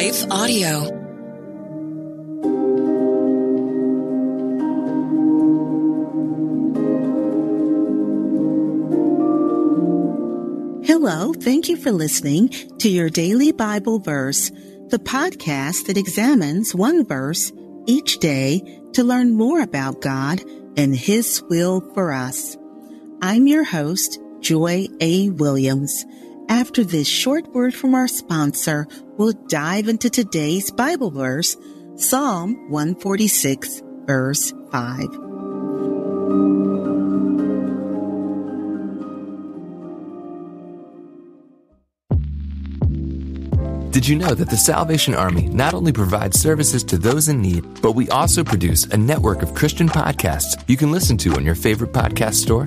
Life Audio. Hello, thank you for listening to your daily Bible verse, the podcast that examines one verse each day to learn more about God and His will for us. I'm your host, Joy A. Williams. After this short word from our sponsor, we'll dive into today's Bible verse, Psalm 146, verse 5. Did you know that the Salvation Army not only provides services to those in need, but we also produce a network of Christian podcasts you can listen to on your favorite podcast store?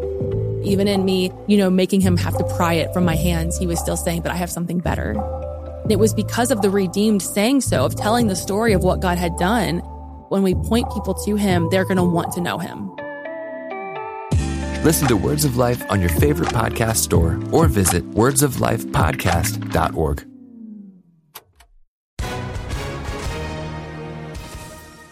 Even in me, you know, making him have to pry it from my hands, he was still saying, but I have something better. it was because of the redeemed saying so, of telling the story of what God had done. When we point people to him, they're going to want to know him. Listen to Words of Life on your favorite podcast store or visit wordsoflifepodcast.org.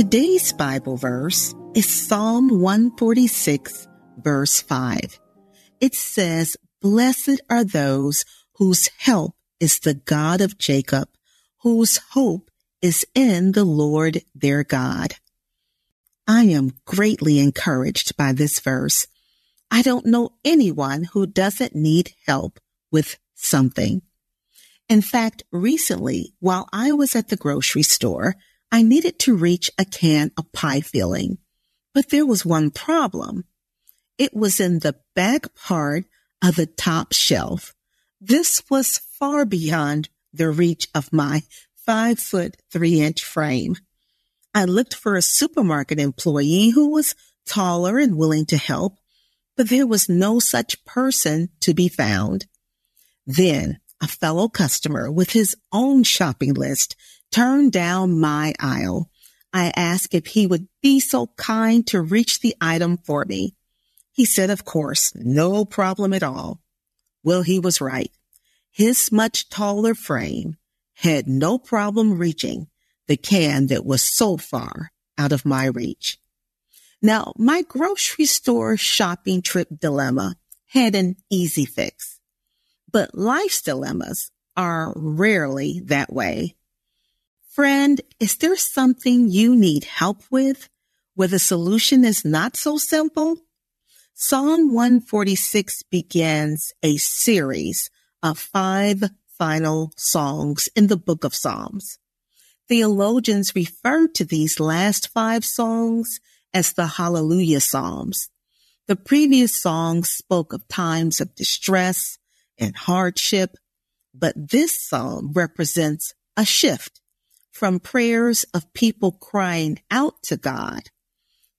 Today's Bible verse is Psalm 146, verse 5. It says, Blessed are those whose help is the God of Jacob, whose hope is in the Lord their God. I am greatly encouraged by this verse. I don't know anyone who doesn't need help with something. In fact, recently, while I was at the grocery store, I needed to reach a can of pie filling, but there was one problem. It was in the back part of the top shelf. This was far beyond the reach of my five foot three inch frame. I looked for a supermarket employee who was taller and willing to help, but there was no such person to be found. Then a fellow customer with his own shopping list turned down my aisle. I asked if he would be so kind to reach the item for me. He said, of course, no problem at all. Well, he was right. His much taller frame had no problem reaching the can that was so far out of my reach. Now, my grocery store shopping trip dilemma had an easy fix, but life's dilemmas are rarely that way. Friend, is there something you need help with where the solution is not so simple? Psalm 146 begins a series of five final songs in the book of Psalms. Theologians refer to these last five songs as the Hallelujah Psalms. The previous songs spoke of times of distress and hardship, but this psalm represents a shift from prayers of people crying out to God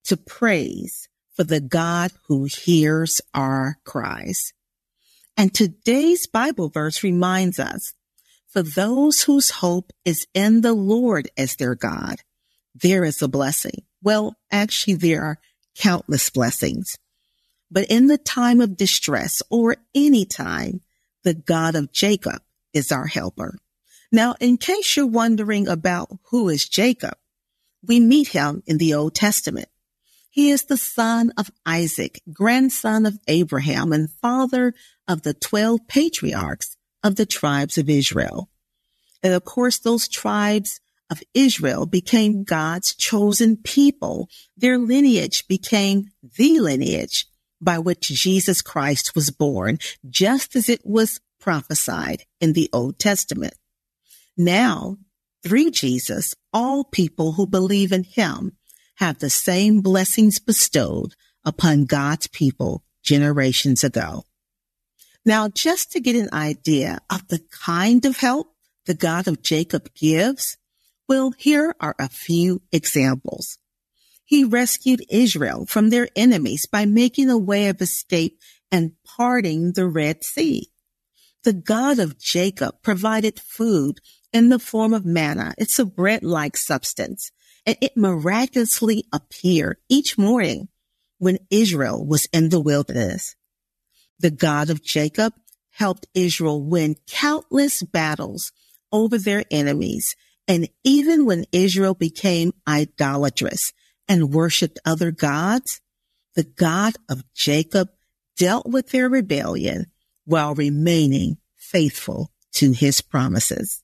to praise for the God who hears our cries. And today's Bible verse reminds us For those whose hope is in the Lord as their God, there is a blessing. Well, actually, there are countless blessings. But in the time of distress or any time, the God of Jacob is our helper. Now, in case you're wondering about who is Jacob, we meet him in the Old Testament. He is the son of Isaac, grandson of Abraham, and father of the 12 patriarchs of the tribes of Israel. And of course, those tribes of Israel became God's chosen people. Their lineage became the lineage by which Jesus Christ was born, just as it was prophesied in the Old Testament. Now, through Jesus, all people who believe in him have the same blessings bestowed upon God's people generations ago. Now, just to get an idea of the kind of help the God of Jacob gives, well, here are a few examples. He rescued Israel from their enemies by making a way of escape and parting the Red Sea. The God of Jacob provided food in the form of manna. It's a bread-like substance and it miraculously appeared each morning when Israel was in the wilderness. The God of Jacob helped Israel win countless battles over their enemies. And even when Israel became idolatrous and worshiped other gods, the God of Jacob dealt with their rebellion while remaining faithful to his promises.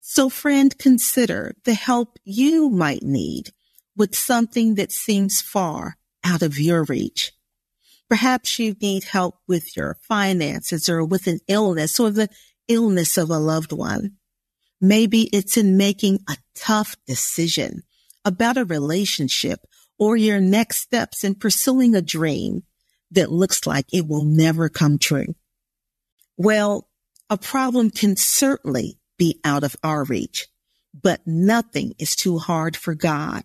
So friend, consider the help you might need with something that seems far out of your reach. Perhaps you need help with your finances or with an illness or the illness of a loved one. Maybe it's in making a tough decision about a relationship or your next steps in pursuing a dream that looks like it will never come true. Well, a problem can certainly be out of our reach, but nothing is too hard for God.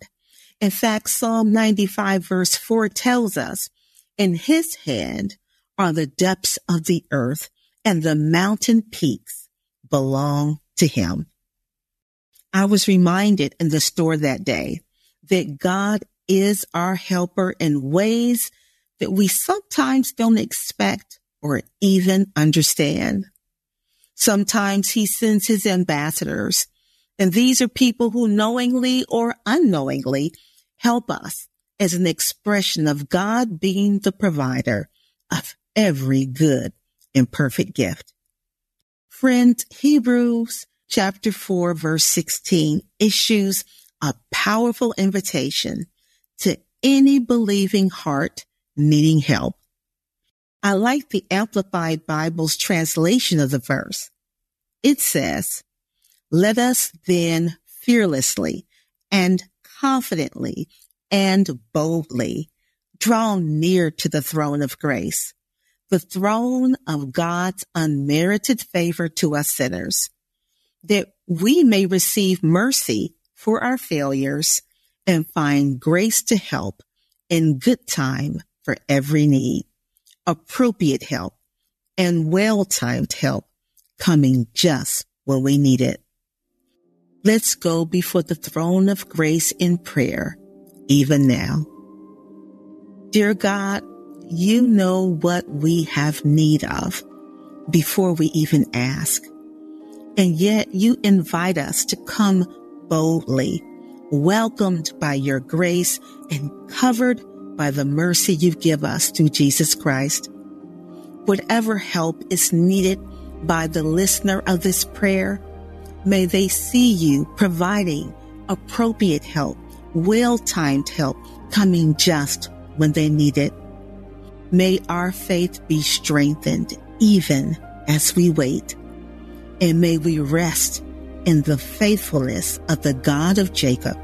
In fact, Psalm 95 verse 4 tells us, in his hand are the depths of the earth and the mountain peaks belong to him. I was reminded in the store that day that God is our helper in ways that we sometimes don't expect or even understand. Sometimes he sends his ambassadors, and these are people who knowingly or unknowingly help us as an expression of God being the provider of every good and perfect gift. Friend, Hebrews chapter 4 verse 16 issues a powerful invitation to any believing heart needing help. I like the Amplified Bible's translation of the verse. It says, let us then fearlessly and confidently and boldly draw near to the throne of grace, the throne of God's unmerited favor to us sinners, that we may receive mercy for our failures and find grace to help in good time for every need appropriate help and well-timed help coming just when we need it. Let's go before the throne of grace in prayer, even now. Dear God, you know what we have need of before we even ask. And yet you invite us to come boldly, welcomed by your grace and covered by the mercy you give us through Jesus Christ. Whatever help is needed by the listener of this prayer, may they see you providing appropriate help, well-timed help coming just when they need it. May our faith be strengthened even as we wait. And may we rest in the faithfulness of the God of Jacob.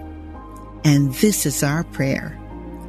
And this is our prayer.